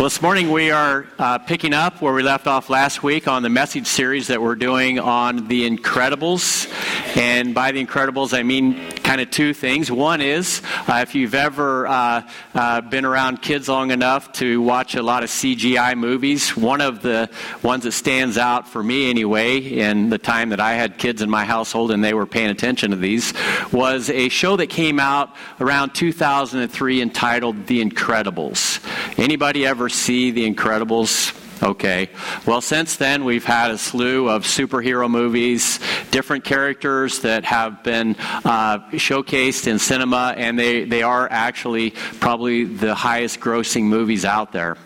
Well, this morning we are uh, picking up where we left off last week on the message series that we're doing on The Incredibles. And by The Incredibles, I mean kind of two things. One is uh, if you've ever uh, uh, been around kids long enough to watch a lot of CGI movies, one of the ones that stands out for me anyway, in the time that I had kids in my household and they were paying attention to these, was a show that came out around 2003 entitled The Incredibles. Anybody ever see The Incredibles? Okay. Well, since then, we've had a slew of superhero movies, different characters that have been uh, showcased in cinema, and they, they are actually probably the highest grossing movies out there.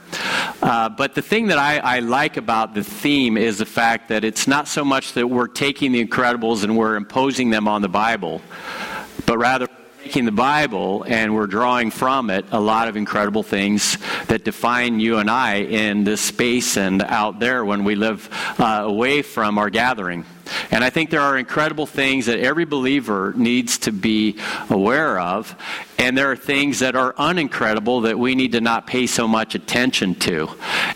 Uh, but the thing that I, I like about the theme is the fact that it's not so much that we're taking the Incredibles and we're imposing them on the Bible, but rather taking the Bible and we're drawing from it a lot of incredible things that define you and I in this space and out there when we live uh, away from our gathering. And I think there are incredible things that every believer needs to be aware of, and there are things that are unincredible that we need to not pay so much attention to.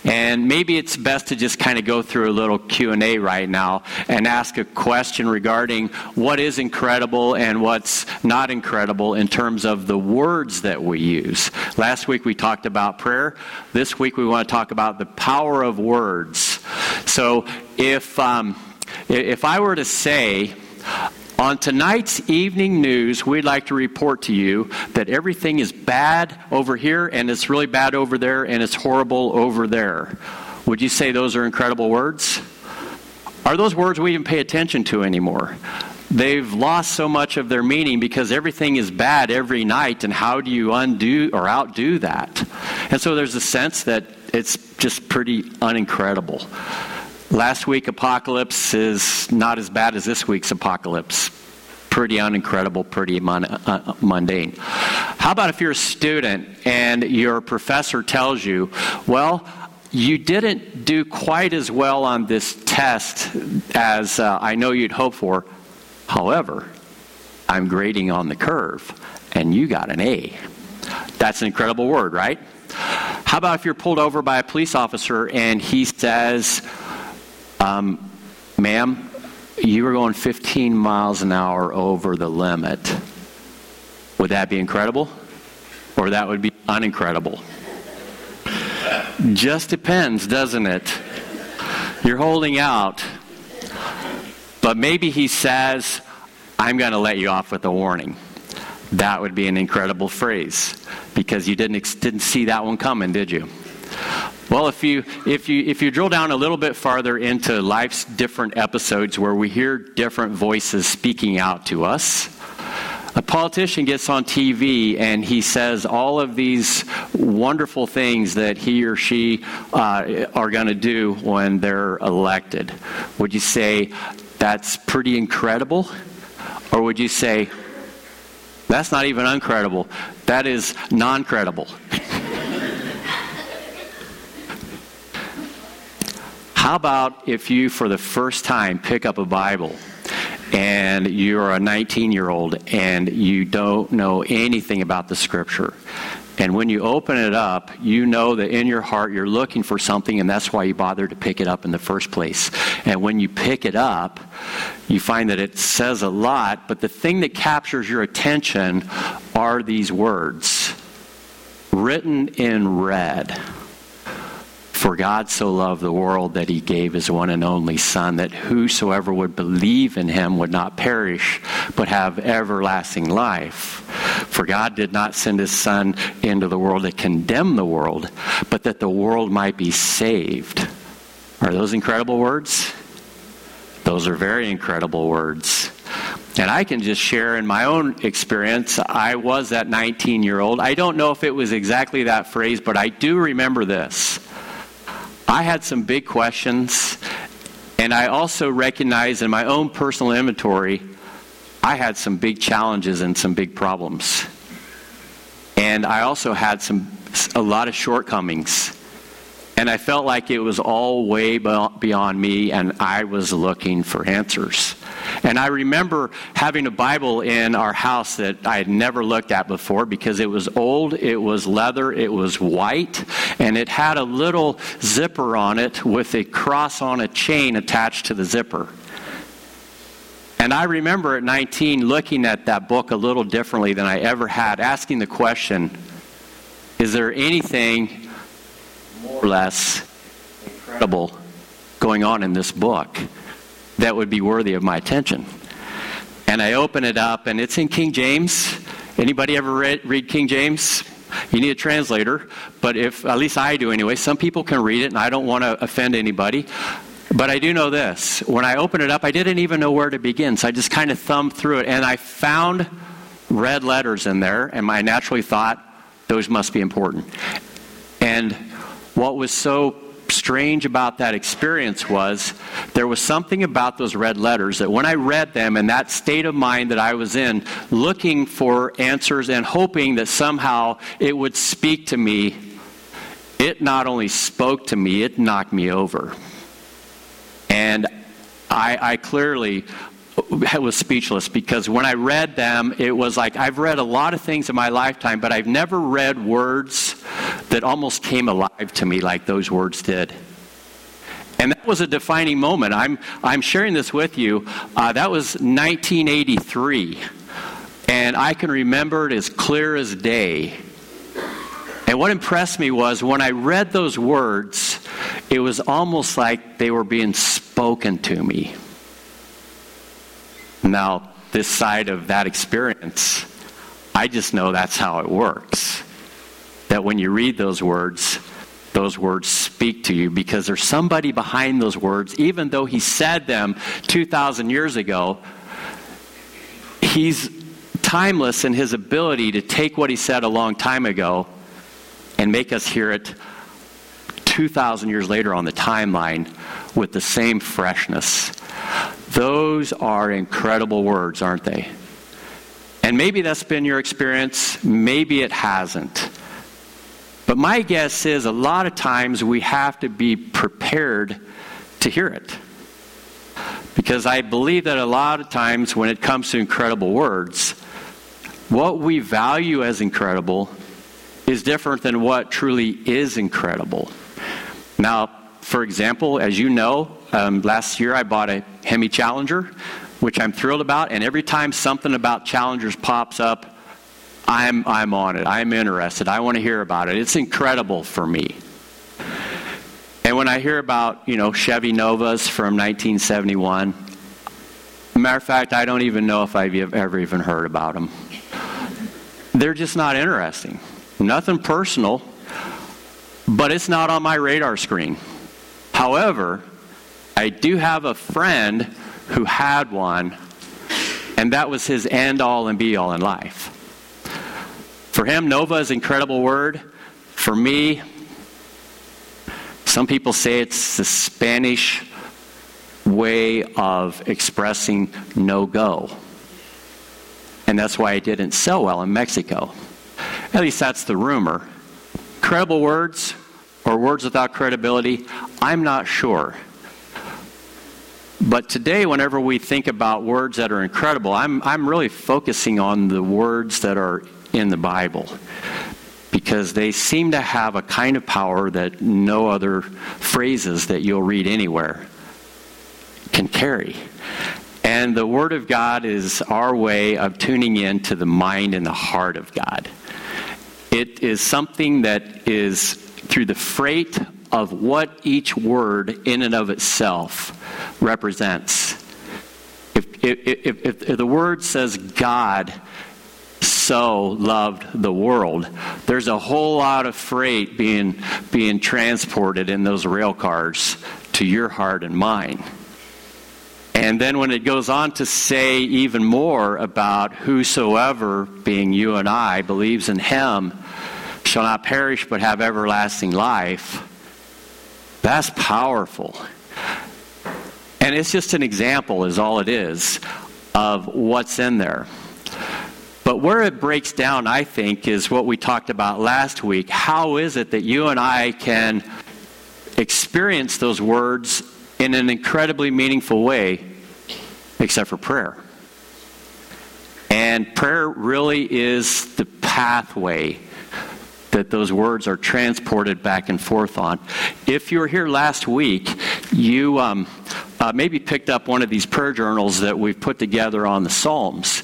And maybe it's best to just kind of go through a little Q&A right now and ask a question regarding what is incredible and what's not incredible in terms of the words that we use. Last week we talked about prayer. This week we want to talk about the power of words. So if um, if I were to say, on tonight's evening news, we'd like to report to you that everything is bad over here and it's really bad over there and it's horrible over there. Would you say those are incredible words? Are those words we even pay attention to anymore? They've lost so much of their meaning because everything is bad every night, and how do you undo or outdo that? And so there's a sense that it's just pretty unincredible. Last week, apocalypse is not as bad as this week's apocalypse. Pretty unincredible, pretty mon- uh, mundane. How about if you're a student and your professor tells you, well, you didn't do quite as well on this test as uh, I know you'd hope for. However, I'm grading on the curve, and you got an A. That's an incredible word, right? How about if you're pulled over by a police officer and he says, um, ma'am, you were going 15 miles an hour over the limit. Would that be incredible? Or that would be unincredible? Just depends, doesn't it? You're holding out. But maybe he says, I'm going to let you off with a warning. That would be an incredible phrase because you didn't, didn't see that one coming, did you? Well, if you, if, you, if you drill down a little bit farther into life's different episodes where we hear different voices speaking out to us, a politician gets on TV and he says all of these wonderful things that he or she uh, are going to do when they're elected. Would you say that's pretty incredible? Or would you say, that's not even uncredible, that is non credible? How about if you, for the first time, pick up a Bible and you're a 19 year old and you don't know anything about the Scripture? And when you open it up, you know that in your heart you're looking for something, and that's why you bothered to pick it up in the first place. And when you pick it up, you find that it says a lot, but the thing that captures your attention are these words written in red. For God so loved the world that he gave his one and only Son, that whosoever would believe in him would not perish, but have everlasting life. For God did not send his Son into the world to condemn the world, but that the world might be saved. Are those incredible words? Those are very incredible words. And I can just share in my own experience. I was that 19 year old. I don't know if it was exactly that phrase, but I do remember this. I had some big questions, and I also recognized in my own personal inventory, I had some big challenges and some big problems. And I also had some a lot of shortcomings. And I felt like it was all way beyond me, and I was looking for answers. And I remember having a Bible in our house that I had never looked at before because it was old, it was leather, it was white, and it had a little zipper on it with a cross on a chain attached to the zipper. And I remember at 19 looking at that book a little differently than I ever had, asking the question is there anything more or less incredible going on in this book that would be worthy of my attention? And I open it up, and it's in King James. Anybody ever read, read King James? You need a translator, but if at least I do anyway, some people can read it, and I don't want to offend anybody. But I do know this. When I opened it up, I didn't even know where to begin. So I just kind of thumbed through it and I found red letters in there, and I naturally thought those must be important. And what was so strange about that experience was there was something about those red letters that when I read them in that state of mind that I was in, looking for answers and hoping that somehow it would speak to me, it not only spoke to me, it knocked me over. And I, I clearly was speechless because when I read them, it was like I've read a lot of things in my lifetime, but I've never read words that almost came alive to me like those words did. And that was a defining moment. I'm, I'm sharing this with you. Uh, that was 1983. And I can remember it as clear as day. And what impressed me was when I read those words, it was almost like they were being spoken to me. Now, this side of that experience, I just know that's how it works. That when you read those words, those words speak to you because there's somebody behind those words, even though he said them 2,000 years ago. He's timeless in his ability to take what he said a long time ago and make us hear it 2,000 years later on the timeline with the same freshness. Those are incredible words, aren't they? And maybe that's been your experience, maybe it hasn't. But my guess is a lot of times we have to be prepared to hear it. Because I believe that a lot of times when it comes to incredible words, what we value as incredible is different than what truly is incredible. Now, for example, as you know, um, last year I bought a Hemi Challenger, which I'm thrilled about, and every time something about Challengers pops up, I'm, I'm on it. I'm interested. I want to hear about it. It's incredible for me. And when I hear about, you know, Chevy Novas from 1971, matter of fact, I don't even know if I've ever even heard about them. They're just not interesting. Nothing personal, but it's not on my radar screen. However, I do have a friend who had one, and that was his end all and be all in life. For him, Nova is an incredible word. For me, some people say it's the Spanish way of expressing no go. And that's why it didn't sell well in Mexico. At least that's the rumor. Credible words or words without credibility, I'm not sure. But today, whenever we think about words that are incredible, I'm, I'm really focusing on the words that are in the Bible because they seem to have a kind of power that no other phrases that you'll read anywhere can carry. And the Word of God is our way of tuning in to the mind and the heart of God. It is something that is through the freight of what each word in and of itself represents. If, if, if, if, the word says God so loved the world, there's a whole lot of freight being, being transported in those rail cars to your heart and mind. And then when it goes on to say even more about whosoever, being you and I, believes in him, shall not perish but have everlasting life, that's powerful. And it's just an example, is all it is, of what's in there. But where it breaks down, I think, is what we talked about last week. How is it that you and I can experience those words in an incredibly meaningful way, except for prayer. And prayer really is the pathway that those words are transported back and forth on. If you were here last week, you um, uh, maybe picked up one of these prayer journals that we've put together on the Psalms.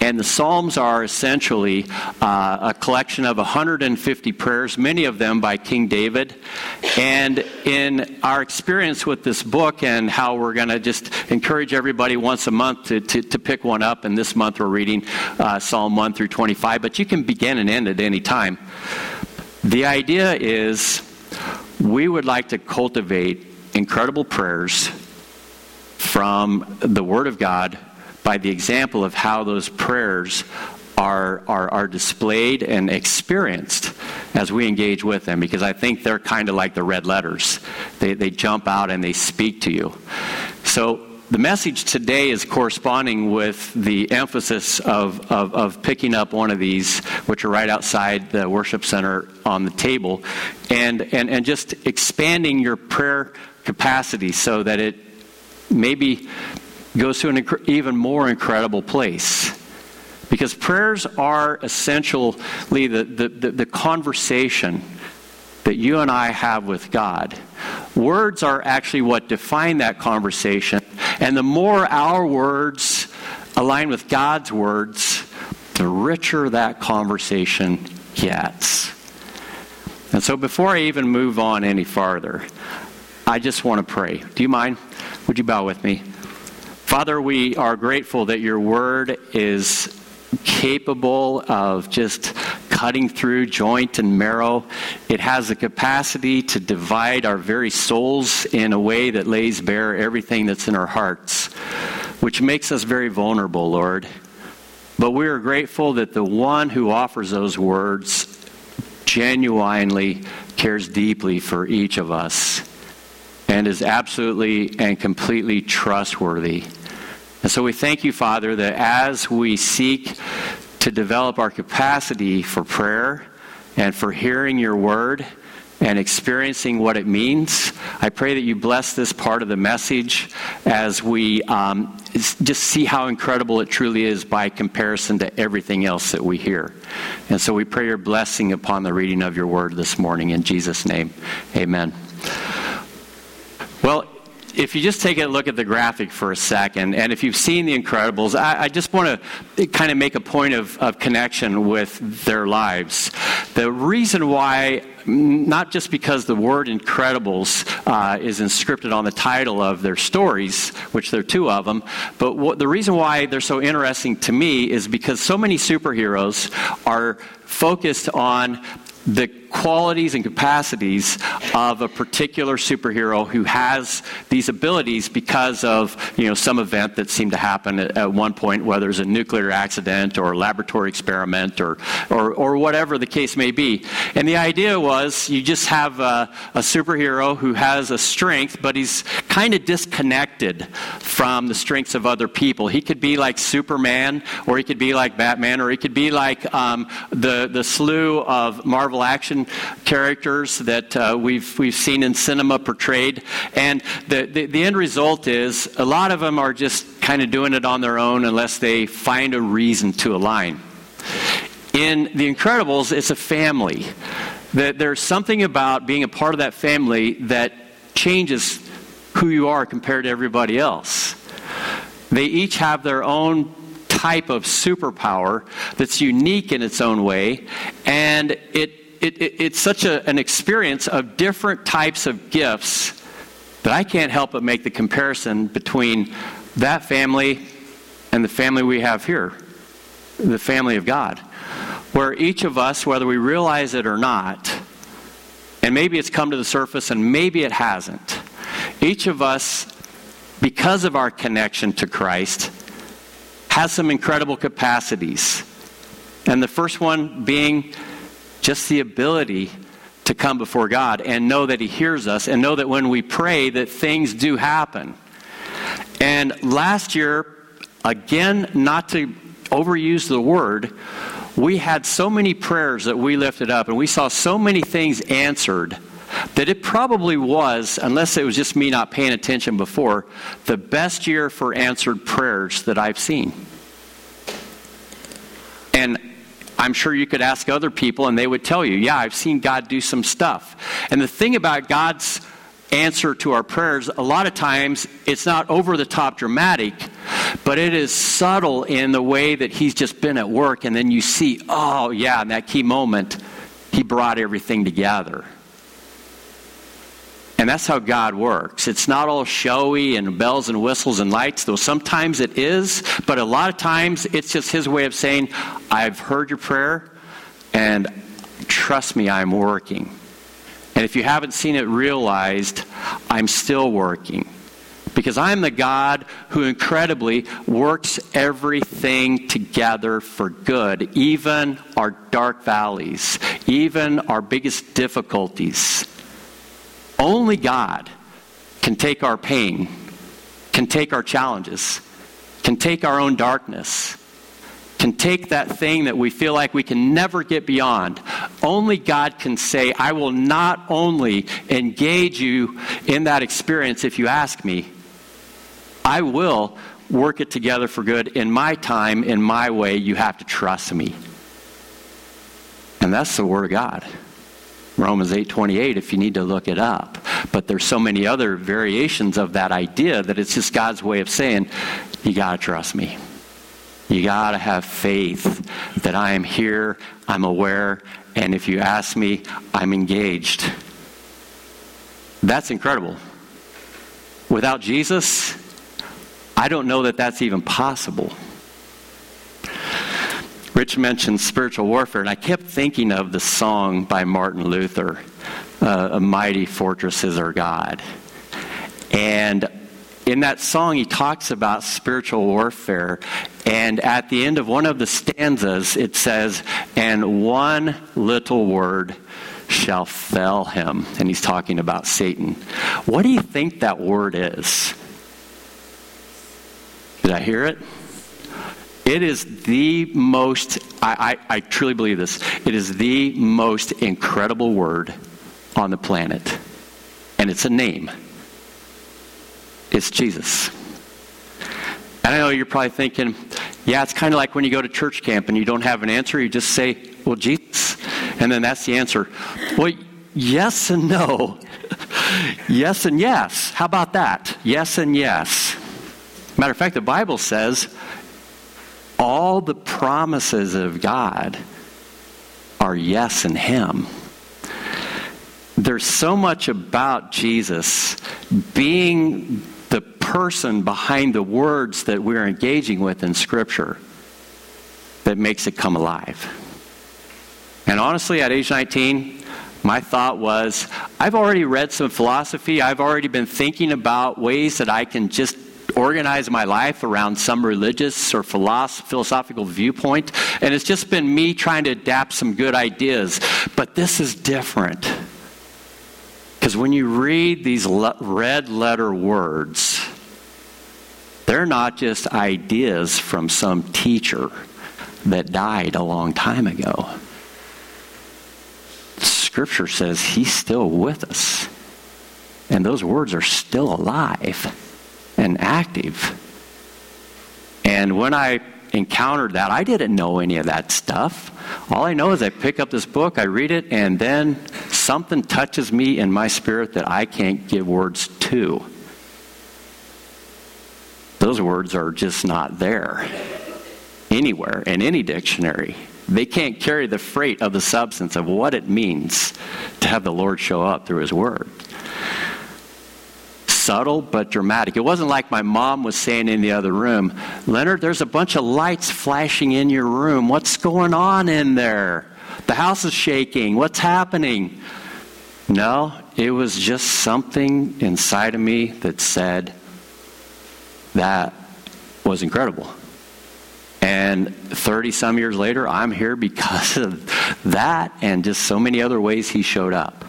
And the Psalms are essentially uh, a collection of 150 prayers, many of them by King David. And in our experience with this book and how we're going to just encourage everybody once a month to, to, to, pick one up, and this month we're reading uh, Psalm 1 through 25, but you can begin and end at any time. The idea is we would like to cultivate incredible prayers from the Word of God by the example of how those prayers are, are, are displayed and experienced as we engage with them because I think they're kind of like the red letters. They, they jump out and they speak to you. So the message today is corresponding with the emphasis of, of, of, picking up one of these, which are right outside the worship center on the table, and, and, and just expanding your prayer capacity so that it maybe goes to an inc- even more incredible place. Because prayers are essentially the, the, the, the conversation that you and I have with God. Words are actually what define that conversation. And the more our words align with God's words, the richer that conversation gets. And so before I even move on any farther, I just want to pray. Do you mind? Would you bow with me? Father, we are grateful that your word is capable of just cutting through joint and marrow. It has the capacity to divide our very souls in a way that lays bare everything that's in our hearts, which makes us very vulnerable, Lord. But we are grateful that the one who offers those words genuinely cares deeply for each of us and is absolutely and completely trustworthy. And so we thank you, Father, that as we seek to develop our capacity for prayer and for hearing your word and experiencing what it means, I pray that you bless this part of the message as we um, just see how incredible it truly is by comparison to everything else that we hear. And so we pray your blessing upon the reading of your word this morning. In Jesus' name, amen. Well, if you just take a look at the graphic for a second, and if you've seen The Incredibles, I, I just want to kind of make a point of, of connection with their lives. The reason why not just because the word Incredibles uh, is inscripted on the title of their stories, which there are two of them, but what, the reason why they're so interesting to me is because so many superheroes are focused on the qualities and capacities of a particular superhero who has these abilities because of you know some event that seemed to happen at, at one point, whether it's a nuclear accident or a laboratory experiment or, or, or whatever the case may be. And the idea was you just have a, a superhero who has a strength, but he's kind of disconnected from the strengths of other people. He could be like Superman, or he could be like Batman, or he could be like um, the the slew of Marvel action characters that uh, we've, we've seen in cinema portrayed. And the, the, the end result is a lot of them are just kind of doing it on their own unless they find a reason to align. In The Incredibles, it's a family. That there's something about being a part of that family that changes who you are compared to everybody else. They each have their own type of superpower that's unique in its own way, and it it, it, it's such a, an experience of different types of gifts that I can't help but make the comparison between that family and the family we have here, the family of God, where each of us, whether we realize it or not, and maybe it's come to the surface and maybe it hasn't, each of us, because of our connection to Christ, has some incredible capacities. And the first one being just the ability to come before God and know that He hears us and know that when we pray that things do happen. And last year, again, not to overuse the word, we had so many prayers that we lifted up and we saw so many things answered that it probably was, unless it was just me not paying attention before, the best year for answered prayers that I've seen. And I'm sure you could ask other people and they would tell you, yeah, I've seen God do some stuff. And the thing about God's answer to our prayers, a lot of times it's not over the top dramatic, but it is subtle in the way that He's just been at work. And then you see, oh, yeah, in that key moment, He brought everything together. And that's how God works. It's not all showy and bells and whistles and lights, though sometimes it is, but a lot of times it's just His way of saying, I've heard your prayer, and trust me, I'm working. And if you haven't seen it realized, I'm still working. Because I'm the God who incredibly works everything together for good, even our dark valleys, even our biggest difficulties. Only God can take our pain, can take our challenges, can take our own darkness, can take that thing that we feel like we can never get beyond. Only God can say, I will not only engage you in that experience if you ask me, I will work it together for good in my time, in my way. You have to trust me. And that's the Word of God. Romans 8:28 if you need to look it up. But there's so many other variations of that idea that it's just God's way of saying you got to trust me. You got to have faith that I am here, I'm aware, and if you ask me, I'm engaged. That's incredible. Without Jesus, I don't know that that's even possible. Rich mentioned spiritual warfare, and I kept thinking of the song by Martin Luther, uh, A Mighty Fortress is Our God. And in that song, he talks about spiritual warfare. And at the end of one of the stanzas, it says, And one little word shall fell him. And he's talking about Satan. What do you think that word is? Did I hear it? It is the most, I, I, I, truly believe this, it is the most incredible word on the planet. And it's a name. It's Jesus. And I know you're probably thinking, yeah, it's kind of like when you go to church camp and you don't have an answer, you just say, well, Jesus. And then that's the answer. Well, yes and no. yes and yes. How about that? Yes and yes. Matter of fact, the Bible says all the promises of God are yes in Him. There's so much about Jesus being the person behind the words that we're engaging with in Scripture that makes it come alive. And honestly, at age 19, my thought was I've already read some philosophy. I've already been thinking about ways that I can just organize my life around some religious or philosophical viewpoint, and it's just been me trying to adapt some good ideas. But this is different. Because when you read these red letter words, they're not just ideas from some teacher that died a long time ago. Scripture says he's still with us. And those words are still alive and active. And when I encountered that, I didn't know any of that stuff. All I know is I pick up this book, I read it, and then something touches me in my spirit that I can't give words to. Those words are just not there anywhere in any dictionary. They can't carry the freight of the substance of what it means to have the Lord show up through His Word subtle but dramatic. It wasn't like my mom was saying in the other room, Leonard, there's a bunch of lights flashing in your room. What's going on in there? The house is shaking. What's happening? No, it was just something inside of me that said that was incredible. And 30 some years later, I'm here because of that and just so many other ways he showed up.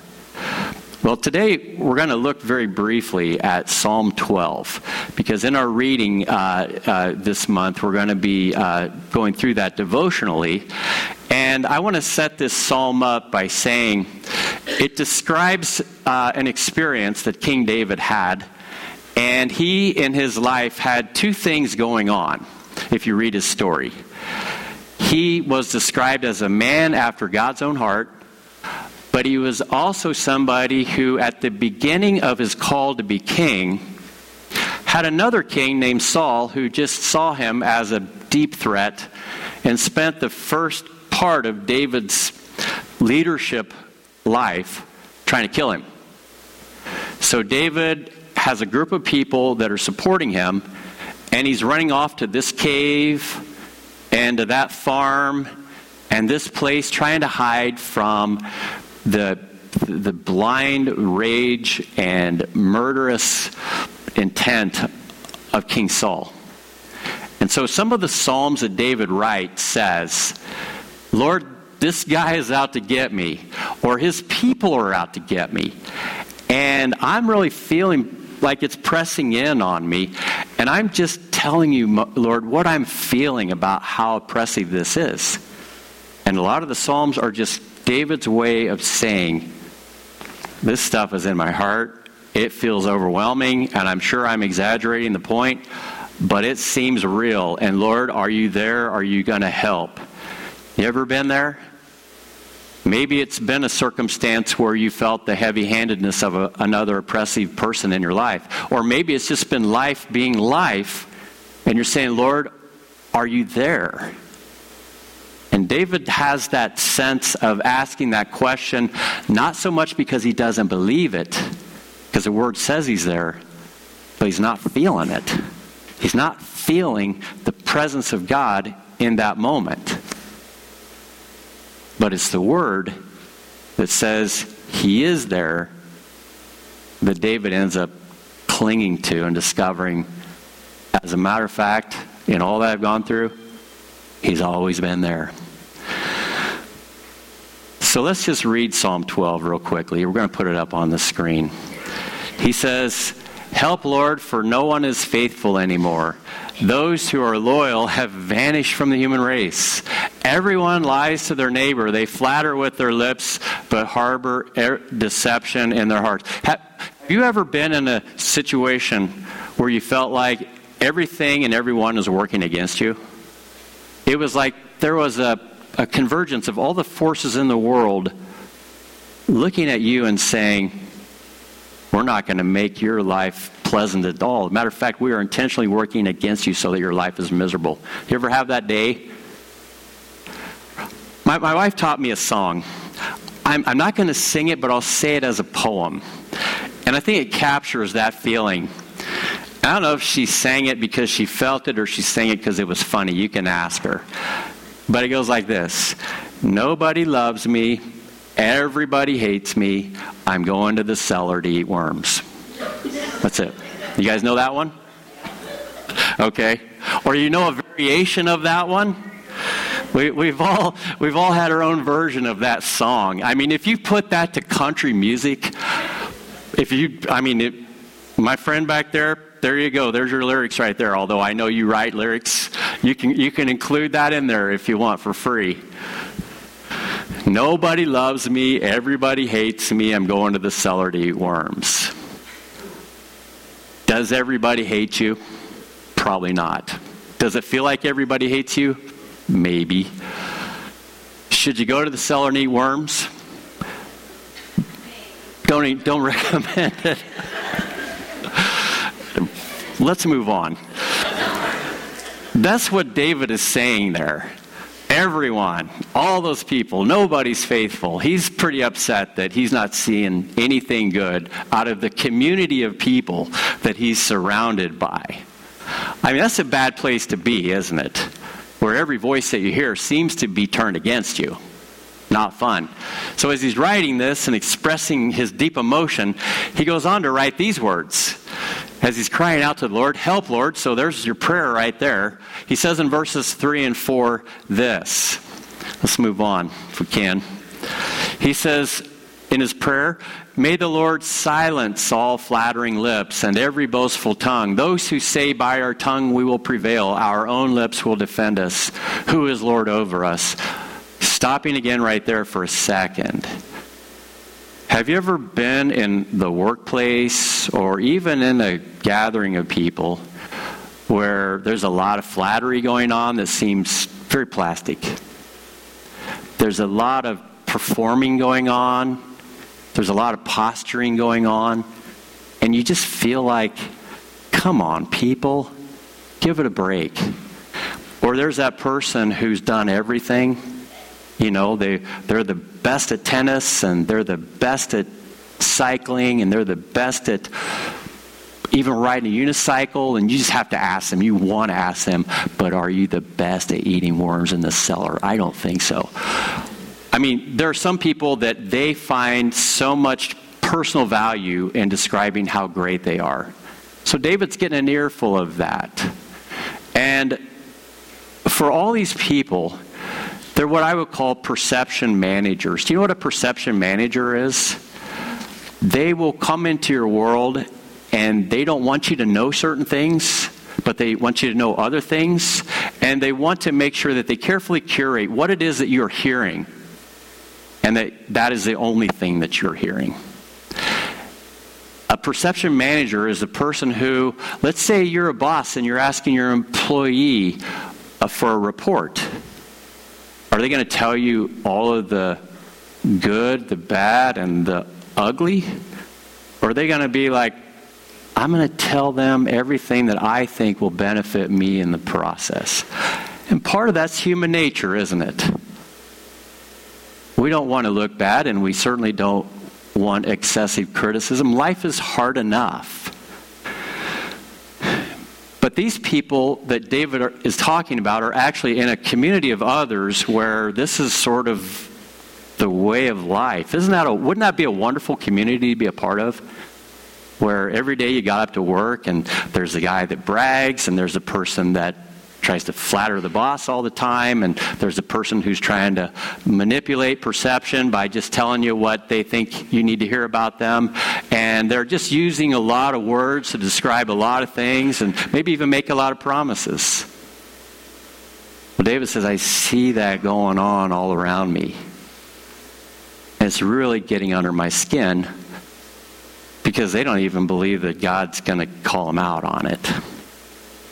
Well, today we're going to look very briefly at Psalm 12 because in our reading uh, uh, this month we're going to be uh, going through that devotionally. And I want to set this psalm up by saying it describes uh, an experience that King David had, and he in his life had two things going on, if you read his story. He was described as a man after God's own heart, but he was also somebody who, at the beginning of his call to be king, had another king named Saul who just saw him as a deep threat and spent the first part of David's leadership life trying to kill him. So David has a group of people that are supporting him, and he's running off to this cave and to that farm and this place trying to hide from the, the blind rage and murderous intent of King Saul. And so some of the Psalms that David writes says, Lord, this guy is out to get me, or his people are out to get me. And I'm really feeling like it's pressing in on me. And I'm just telling you, Lord, what I'm feeling about how oppressive this is. And a lot of the Psalms are just David's way of saying, This stuff is in my heart. It feels overwhelming, and I'm sure I'm exaggerating the point, but it seems real. And Lord, are you there? Are you going to help? You ever been there? Maybe it's been a circumstance where you felt the heavy handedness of a, another oppressive person in your life. Or maybe it's just been life being life, and you're saying, Lord, are you there? And David has that sense of asking that question, not so much because he doesn't believe it, because the word says he's there, but he's not feeling it. He's not feeling the presence of God in that moment. But it's the word that says he is there that David ends up clinging to and discovering. As a matter of fact, in all that I've gone through, he's always been there. So let's just read Psalm 12 real quickly. We're going to put it up on the screen. He says, Help, Lord, for no one is faithful anymore. Those who are loyal have vanished from the human race. Everyone lies to their neighbor. They flatter with their lips, but harbor er, deception in their hearts. Have you ever been in a situation where you felt like everything and everyone is working against you? It was like there was a, a convergence of all the forces in the world looking at you and saying, we're not going to make your life pleasant at all. Matter of fact, we are intentionally working against you so that your life is miserable. You ever have that day? My, my wife taught me a song. I'm, I'm not going to sing it, but I'll say it as a poem. And I think it captures that feeling. I don't know if she sang it because she felt it or she sang it because it was funny. You can ask her. But it goes like this Nobody loves me. Everybody hates me. I'm going to the cellar to eat worms. That's it. You guys know that one? Okay. Or you know a variation of that one? We, have all we've all had our own version of that song. I mean, if you put that to country music, if you, I mean, it, my friend back there, there you go. There's your lyrics right there. Although I know you write lyrics, you can you can include that in there if you want for free. Nobody loves me. Everybody hates me. I'm going to the cellar to eat worms. Does everybody hate you? Probably not. Does it feel like everybody hates you? Maybe. Should you go to the cellar and eat worms? Don't, eat, don't recommend it. Let's move on. That's what David is saying there. Everyone, all those people, nobody's faithful. He's pretty upset that he's not seeing anything good out of the community of people that he's surrounded by. I mean, that's a bad place to be, isn't it? Where every voice that you hear seems to be turned against you. Not fun. So, as he's writing this and expressing his deep emotion, he goes on to write these words as he's crying out to the Lord, Help, Lord. So there's your prayer right there. He says in verses 3 and 4 this. Let's move on if we can. He says in his prayer, May the Lord silence all flattering lips and every boastful tongue. Those who say, By our tongue we will prevail, our own lips will defend us. Who is Lord over us? Stopping again right there for a second. Have you ever been in the workplace or even in a gathering of people where there's a lot of flattery going on that seems very plastic? There's a lot of performing going on, there's a lot of posturing going on, and you just feel like, come on, people, give it a break. Or there's that person who's done everything. You know, they, they're the best at tennis and they're the best at cycling and they're the best at even riding a unicycle and you just have to ask them. You want to ask them but are you the best at eating worms in the cellar? I don't think so. I mean there are some people that they find so much personal value in describing how great they are. So david's getting an earful of that. And for all these people they're what I would call perception managers. Do you know what a perception manager is? They will come into your world and they don't want you to know certain things, but they want you to know other things. And they want to make sure that they carefully curate what it is that you're hearing. And that that is the only thing that you're hearing. A perception manager is a person who, let's say you're a boss and you're asking your employee uh, for a report are they going to tell you all of the good, the bad, and the ugly? Or are they going to be like, I'm going to tell them everything that I think will benefit me in the process? And part of that's human nature, isn't it? We don't want to look bad, and we certainly don't want excessive criticism. Life is hard enough. But these people that David is talking about are actually in a community of others where this is sort of the way of life. Isn't that a, wouldn't that be a wonderful community to be a part of? Where every day you got up to work and there's a guy that brags and there's a person that tries to flatter the boss all the time, and there's a person who's trying to manipulate perception by just telling you what they think you need to hear about them. And they're just using a lot of words to describe a lot of things and maybe even make a lot of promises. Well, David says, I see that going on all around me. And it's really getting under my skin because they don't even believe that God's going to call them out on it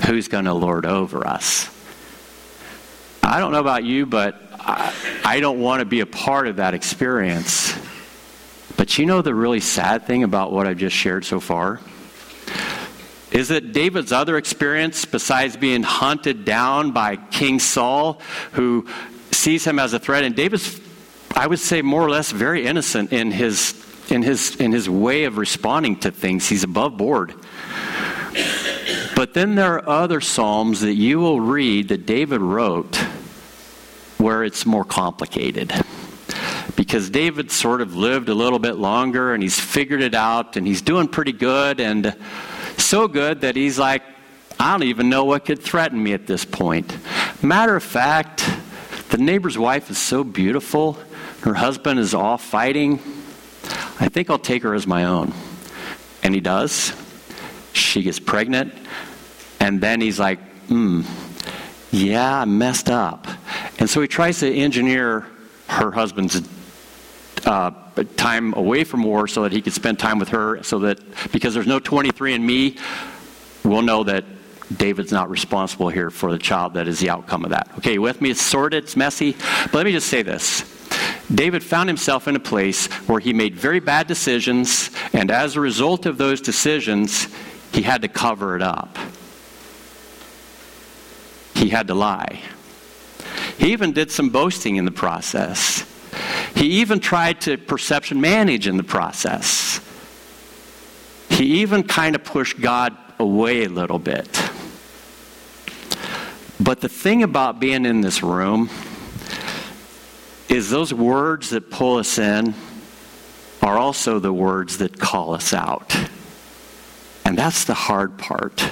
who's going to lord over us? I don't know about you, but I, I don't want to be a part of that experience. But you know the really sad thing about what I've just shared so far? Is that David's other experience, besides being hunted down by King Saul, who sees him as a threat, and David's, I would say, more or less very innocent in his, in his, in his way of responding to things. He's above board. But then there are other Psalms that you will read that David wrote where it's more complicated. Because David sort of lived a little bit longer and he's figured it out and he's doing pretty good and so good that he's like, I don't even know what could threaten me at this point. Matter of fact, the neighbor's wife is so beautiful, her husband is off fighting. I think I'll take her as my own. And he does. She gets pregnant. And then he's like, hmm, yeah, I messed up. And so he tries to engineer her husband's uh, time away from war so that he could spend time with her, so that because there's no 23andMe, we'll know that David's not responsible here for the child that is the outcome of that. Okay, with me? It's sordid, it's messy. But let me just say this. David found himself in a place where he made very bad decisions, and as a result of those decisions, he had to cover it up. He had to lie. He even did some boasting in the process. He even tried to perception manage in the process. He even kind of pushed God away a little bit. But the thing about being in this room is those words that pull us in are also the words that call us out. And that's the hard part.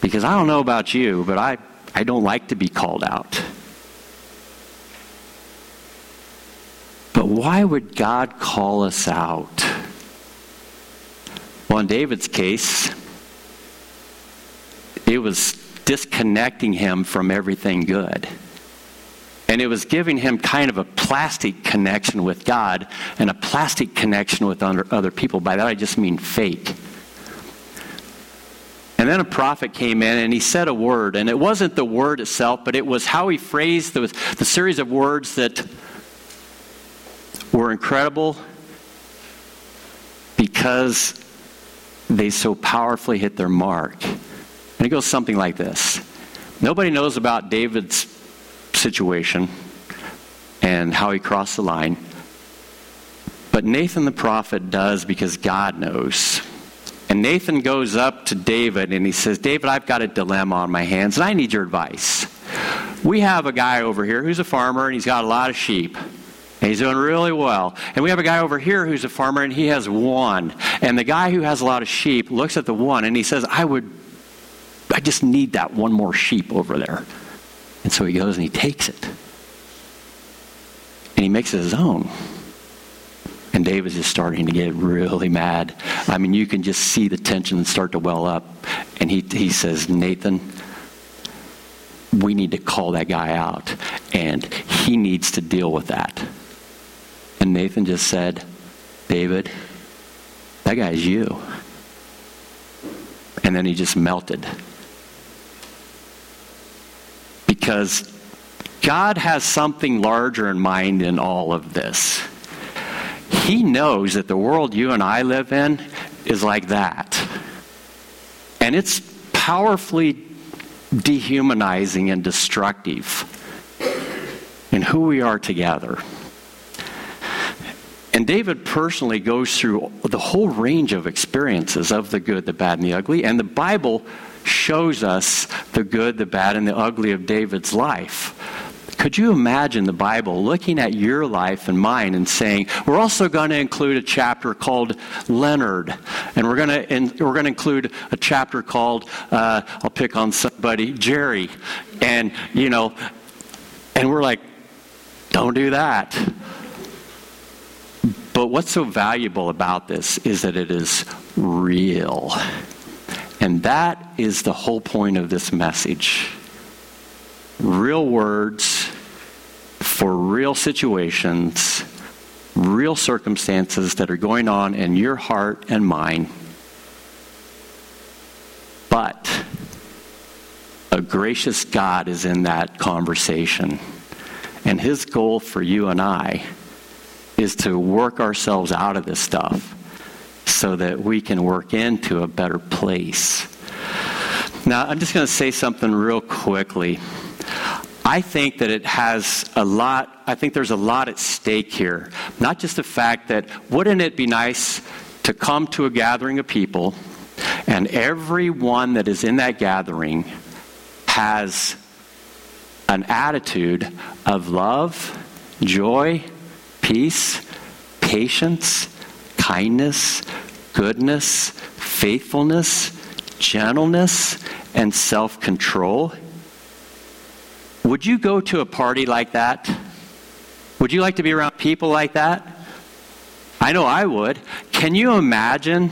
Because I don't know about you, but I, I don't like to be called out. But why would God call us out? Well, in David's case, it was disconnecting him from everything good. And it was giving him kind of a plastic connection with God and a plastic connection with other people. By that I just mean fake. And then a prophet came in and he said a word. And it wasn't the word itself, but it was how he phrased the, the series of words that were incredible because they so powerfully hit their mark. And it goes something like this Nobody knows about David's situation and how he crossed the line. But Nathan the prophet does because God knows. And Nathan goes up to David and he says, David, I've got a dilemma on my hands and I need your advice. We have a guy over here who's a farmer and he's got a lot of sheep. And he's doing really well. And we have a guy over here who's a farmer and he has one. And the guy who has a lot of sheep looks at the one and he says, I would, I just need that one more sheep over there. And so he goes and he takes it. And he makes it his own. And David's just starting to get really mad. I mean, you can just see the tension start to well up. And he, he says, Nathan, we need to call that guy out. And he needs to deal with that. And Nathan just said, David, that guy's you. And then he just melted. Because God has something larger in mind in all of this. He knows that the world you and I live in is like that. And it's powerfully dehumanizing and destructive in who we are together. And David personally goes through the whole range of experiences of the good, the bad, and the ugly. And the Bible shows us the good, the bad, and the ugly of David's life. Could you imagine the Bible looking at your life and mine and saying, we're also going to include a chapter called Leonard, and we're going to and we're going to include a chapter called uh, I'll pick on somebody Jerry, and you know, and we're like, don't do that. But what's so valuable about this is that it is real. And that is the whole point of this message. Real words for real situations, real circumstances that are going on in your heart and mine. But a gracious God is in that conversation. And his goal for you and I is to work ourselves out of this stuff so that we can work into a better place. Now, I'm just going to say something real quickly. I think that it has a lot, I think there's a lot at stake here. Not just the fact that wouldn't it be nice to come to a gathering of people and everyone that is in that gathering has an attitude of love, joy, peace, patience, kindness, goodness, faithfulness, gentleness, and self control would you go to a party like that? Would you like to be around people like that? I know I would. Can you imagine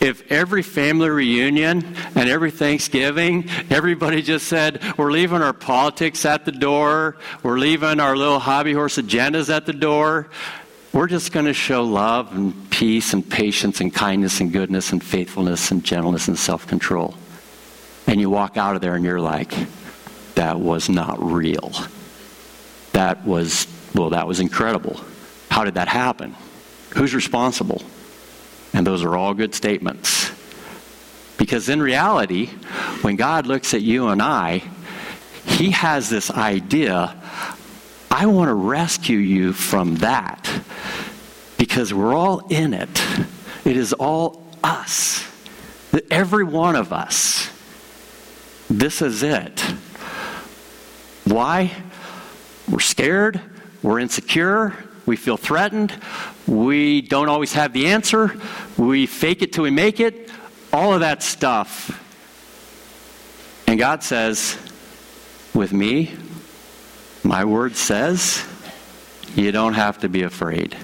if every family reunion and every Thanksgiving, everybody just said, We're leaving our politics at the door, we're leaving our little hobby horse agendas at the door. We're just going to show love and peace and patience and kindness and goodness and faithfulness and gentleness and self control. And you walk out of there and you're like, that was not real. That was, well, that was incredible. How did that happen? Who's responsible? And those are all good statements. Because in reality, when God looks at you and I, He has this idea I want to rescue you from that. Because we're all in it. It is all us. Every one of us. This is it. Why? We're scared, we're insecure, we feel threatened, we don't always have the answer, we fake it till we make it, all of that stuff. And God says, with me, my word says, you don't have to be afraid.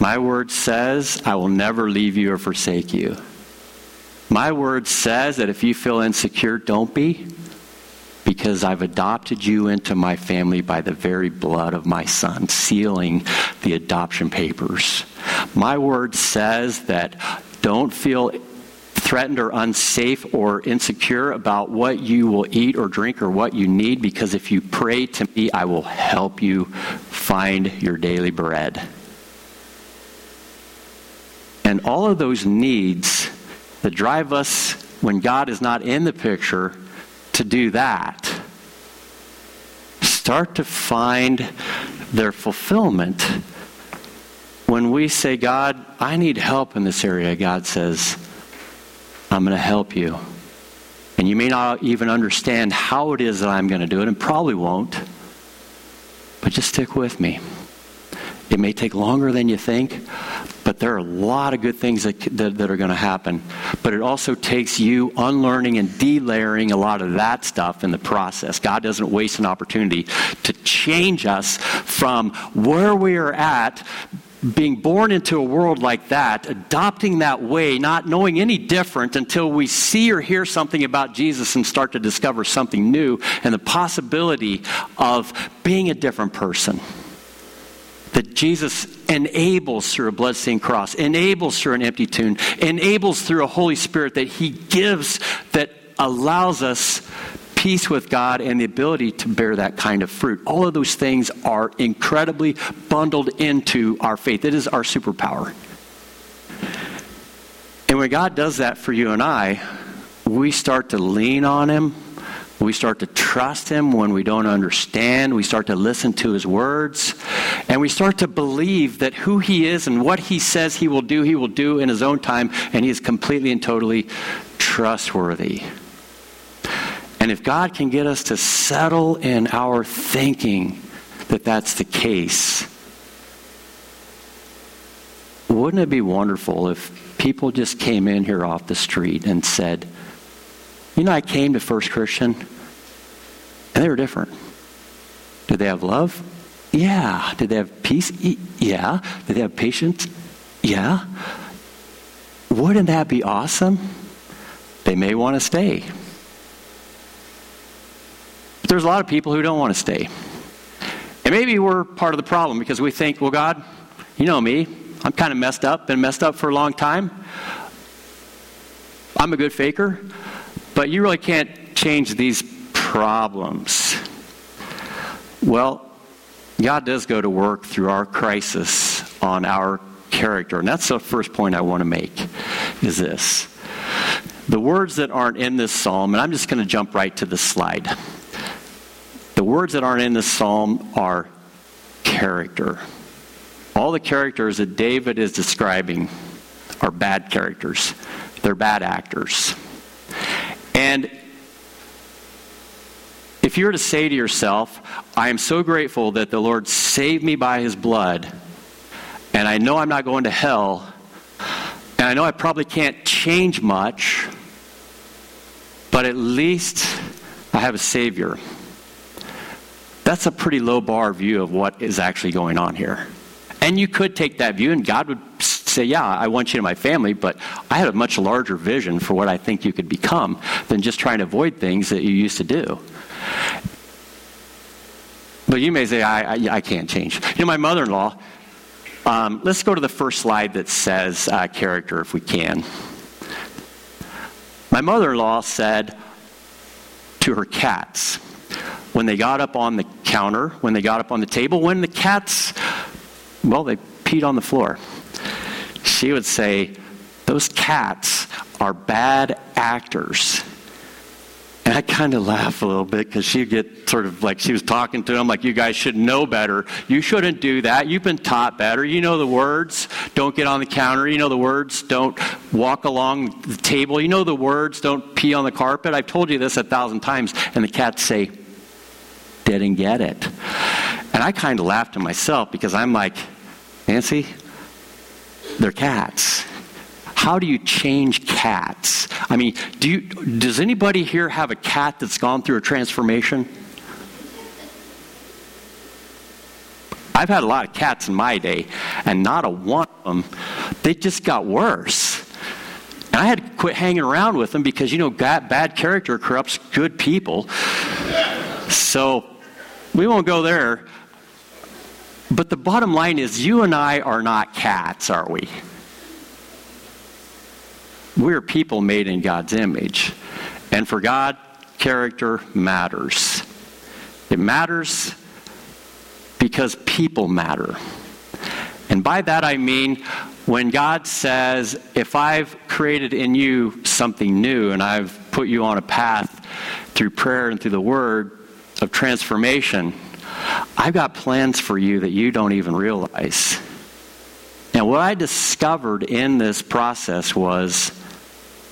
My word says, I will never leave you or forsake you. My word says that if you feel insecure, don't be. Because I've adopted you into my family by the very blood of my son, sealing the adoption papers. My word says that don't feel threatened or unsafe or insecure about what you will eat or drink or what you need because if you pray to me, I will help you find your daily bread. And all of those needs that drive us when God is not in the picture to do that start to find their fulfillment when we say, God, I need help in this area. God says, I'm going to help you. And you may not even understand how it is that I'm going to do it, and probably won't. But just stick with me. It may take longer than you think, but there are a lot of good things that, that, that are going to happen. But it also takes you unlearning and delayering a lot of that stuff in the process. God doesn't waste an opportunity to change us from where we are at being born into a world like that, adopting that way, not knowing any different until we see or hear something about Jesus and start to discover something new and the possibility of being a different person that Jesus enables through a bloodstained cross, enables through an empty tomb, enables through a Holy Spirit that He gives that allows us peace with God and the ability to bear that kind of fruit. All of those things are incredibly bundled into our faith. It is our superpower. And when God does that for you and I, we start to lean on Him we start to trust Him when we don't understand. We start to listen to His words. And we start to believe that who He is and what He says He will do, He will do in His own time. And He is completely and totally trustworthy. And if God can get us to settle in our thinking that that's the case, wouldn't it be wonderful if people just came in here off the street and said, you know, I came to First Christian, and they were different. Did they have love? Yeah. Did they have peace? Yeah. Did they have patience? Yeah. Wouldn't that be awesome? They may want to stay. But there's a lot of people who don't want to stay. And maybe we're part of the problem because we think, well, God, you know me. I'm kind of messed up, been messed up for a long time. I'm a good faker. But you really can't change these problems. Well, God does go to work through our crisis on our character. And that's the first point I want to make is this. The words that aren't in this psalm, and I'm just going to jump right to the slide. The words that aren't in this psalm are character. All the characters that David is describing are bad characters. They're bad actors. And if you were to say to yourself, I am so grateful that the Lord saved me by his blood, and I know I'm not going to hell, and I know I probably can't change much, but at least I have a Savior. That's a pretty low bar view of what is actually going on here. And you could take that view, and God would say, Yeah, I want you in my family, but I had a much larger vision for what I think you could become than just trying to avoid things that you used to do. But you may say, I, I, I can't change. You know, my mother in law, um, let's go to the first slide that says uh, character if we can. My mother in law said to her cats, when they got up on the counter, when they got up on the table, when the cats, well, they peed on the floor she would say, Those cats are bad actors. I kind of laugh a little bit because she'd get sort of like she was talking to him, like, you guys should know better. You shouldn't do that. You've been taught better. You know the words. Don't get on the counter. You know the words. Don't walk along the table. You know the words. Don't pee on the carpet. I've told you this a thousand times. And the cats say, didn't get it. And I kind of laughed to myself because I'm like, Nancy, they're cats. How do you change cats? I mean, do you, does anybody here have a cat that's gone through a transformation? I've had a lot of cats in my day, and not a one of them, they just got worse. And I had to quit hanging around with them because, you know, bad character corrupts good people. So we won't go there. But the bottom line is, you and I are not cats, are we? We're people made in God's image. And for God, character matters. It matters because people matter. And by that I mean when God says, if I've created in you something new and I've put you on a path through prayer and through the word of transformation, I've got plans for you that you don't even realize. And what I discovered in this process was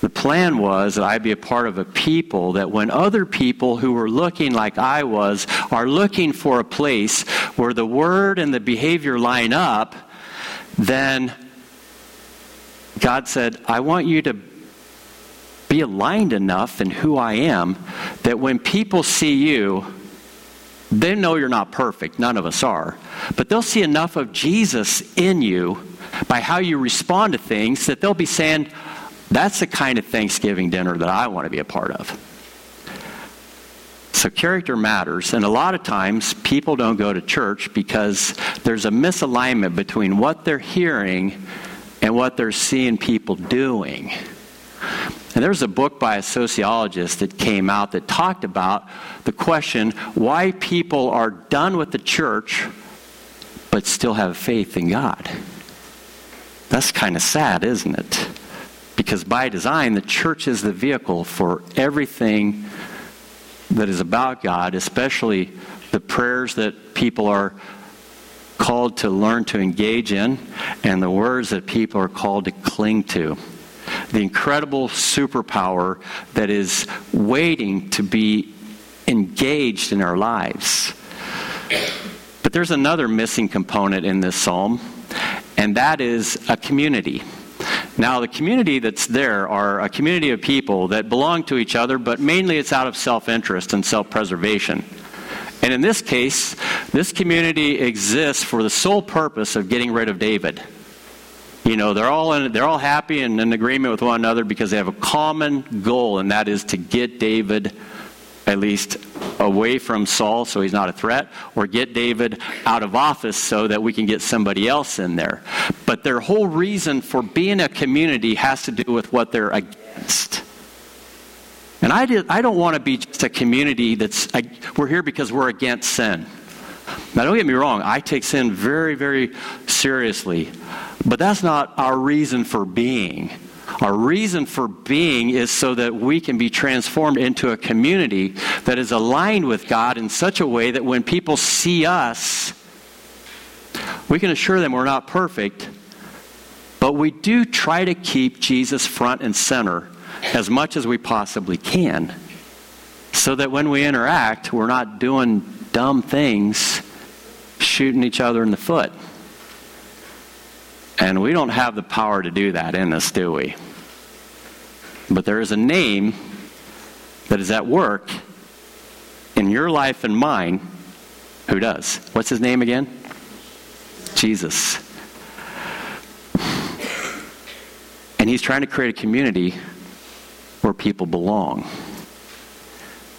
the plan was that I'd be a part of a people that when other people who were looking like I was are looking for a place where the word and the behavior line up, then God said, I want you to be aligned enough in who I am that when people see you, they know you're not perfect. None of us are. But they'll see enough of Jesus in you by how you respond to things that they'll be saying, that's the kind of Thanksgiving dinner that I want to be a part of. So, character matters, and a lot of times people don't go to church because there's a misalignment between what they're hearing and what they're seeing people doing. And there's a book by a sociologist that came out that talked about the question why people are done with the church but still have faith in God. That's kind of sad, isn't it? Because by design, the church is the vehicle for everything that is about God, especially the prayers that people are called to learn to engage in and the words that people are called to cling to. The incredible superpower that is waiting to be engaged in our lives. But there's another missing component in this psalm, and that is a community. Now, the community that's there are a community of people that belong to each other, but mainly it's out of self interest and self preservation. And in this case, this community exists for the sole purpose of getting rid of David. You know, they're all, in, they're all happy and in agreement with one another because they have a common goal, and that is to get David at least away from Saul so he's not a threat, or get David out of office so that we can get somebody else in there. But their whole reason for being a community has to do with what they're against. And I, did, I don't want to be just a community that's, we're here because we're against sin. Now, don't get me wrong, I take sin very, very seriously, but that's not our reason for being. Our reason for being is so that we can be transformed into a community that is aligned with God in such a way that when people see us, we can assure them we're not perfect, but we do try to keep Jesus front and center as much as we possibly can so that when we interact, we're not doing dumb things, shooting each other in the foot. And we don't have the power to do that in us, do we? But there is a name that is at work in your life and mine who does. What's his name again? Jesus. And he's trying to create a community where people belong,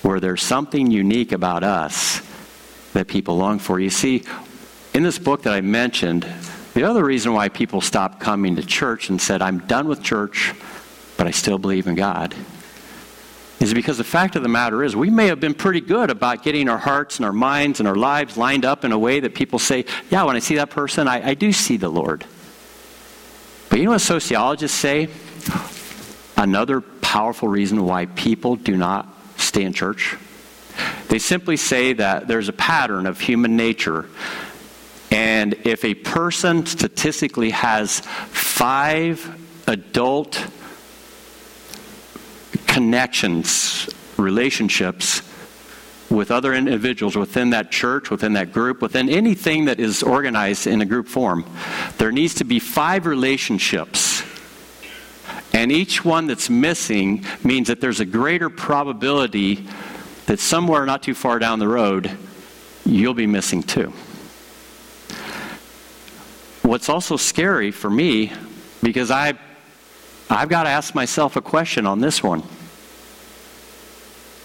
where there's something unique about us that people long for. You see, in this book that I mentioned, the other reason why people stopped coming to church and said, I'm done with church, but I still believe in God, is because the fact of the matter is we may have been pretty good about getting our hearts and our minds and our lives lined up in a way that people say, yeah, when I see that person, I, I do see the Lord. But you know what sociologists say? Another powerful reason why people do not stay in church? They simply say that there's a pattern of human nature and if a person statistically has five adult connections, relationships with other individuals within that church, within that group, within anything that is organized in a group form, there needs to be five relationships. And each one that's missing means that there's a greater probability that somewhere not too far down the road, you'll be missing too. What's also scary for me, because I, I've got to ask myself a question on this one.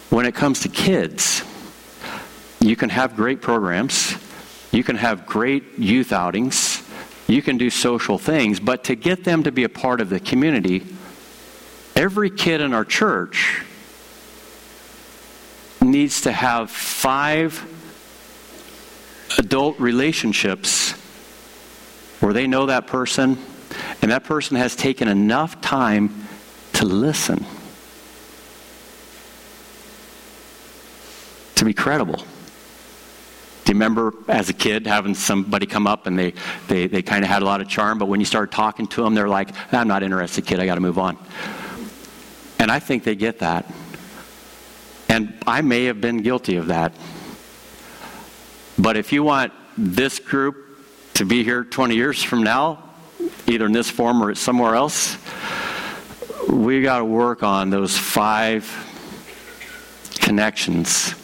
When it comes to kids, You can have great programs. You can have great youth outings. You can do social things. But to get them to be a part of the community, every kid in our church needs to have five adult relationships where they know that person and that person has taken enough time to listen, to be credible. Do you remember as a kid having somebody come up and they, they, they kind of had a lot of charm, but when you started talking to them, they're like, I'm not interested, kid, I got to move on. And I think they get that. And I may have been guilty of that. But if you want this group to be here 20 years from now, either in this form or somewhere else, we got to work on those five connections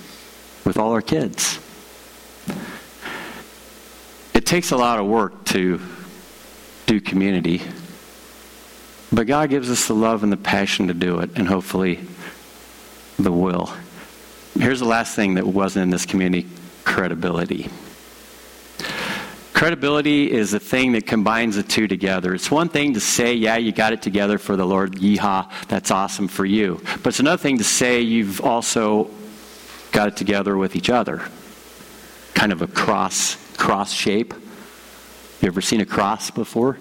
with all our kids. It takes a lot of work to do community, but God gives us the love and the passion to do it, and hopefully the will. Here's the last thing that wasn't in this community credibility. Credibility is a thing that combines the two together. It's one thing to say, yeah, you got it together for the Lord, yeehaw, that's awesome for you. But it's another thing to say you've also got it together with each other. Kind of a cross cross shape. You ever seen a cross before?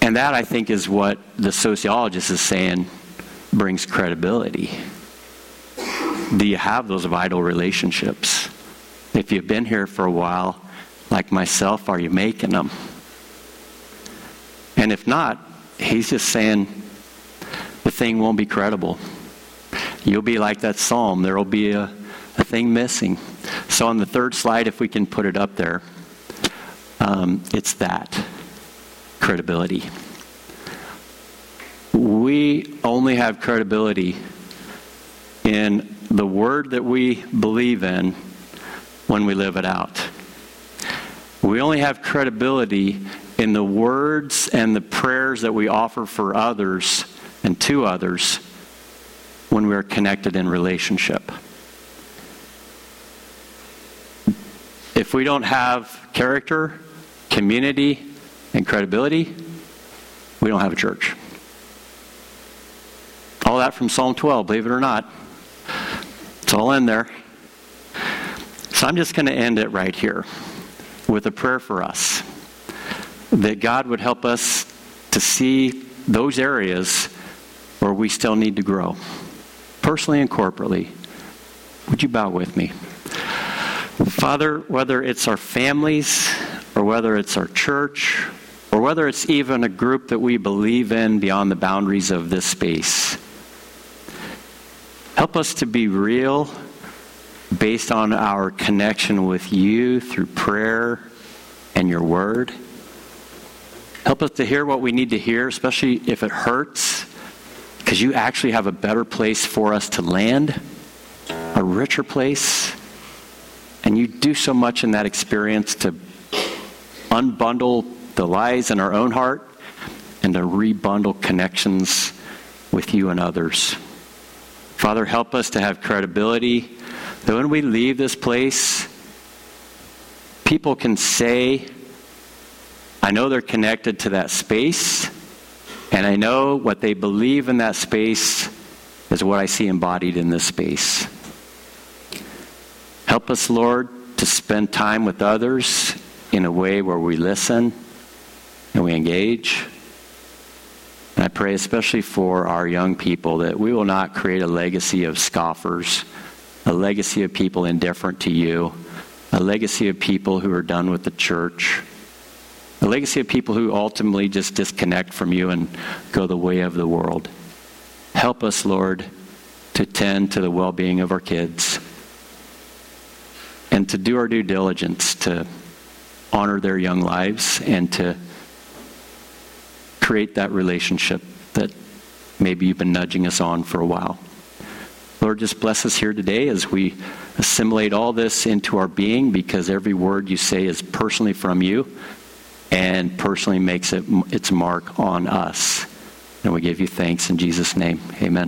And that I think is what the sociologist is saying brings credibility. Do you have those vital relationships? If you've been here for a while, like myself, are you making them? And if not, he's just saying the thing won't be credible. You'll be like that psalm. There will be a, a thing missing. So, on the third slide, if we can put it up there, um, it's that credibility. We only have credibility in the word that we believe in when we live it out. We only have credibility in the words and the prayers that we offer for others and to others when we are connected in relationship. If we don't have character, community, and credibility, we don't have a church. All that from Psalm 12, believe it or not. It's all in there. So I'm just going to end it right here with a prayer for us that God would help us to see those areas where we still need to grow, personally and corporately. Would you bow with me? Father, whether it's our families, or whether it's our church, or whether it's even a group that we believe in beyond the boundaries of this space, help us to be real based on our connection with you through prayer and your word. Help us to hear what we need to hear, especially if it hurts, because you actually have a better place for us to land, a richer place. And you do so much in that experience to unbundle the lies in our own heart and to rebundle connections with you and others. Father, help us to have credibility that when we leave this place, people can say, I know they're connected to that space, and I know what they believe in that space is what I see embodied in this space. Help us, Lord, to spend time with others in a way where we listen and we engage. And I pray especially for our young people that we will not create a legacy of scoffers a legacy of people indifferent to you, a legacy of people who are done with the church, a legacy of people who ultimately just disconnect from you and go the way of the world. Help us, Lord, to tend to the well being of our kids and to do our due diligence to honor their young lives and to create that relationship that maybe you've been nudging us on for a while. Lord, just bless us here today as we assimilate all this into our being because every word you say is personally from you and personally makes it its mark on us. And we give you thanks in Jesus' name. Amen.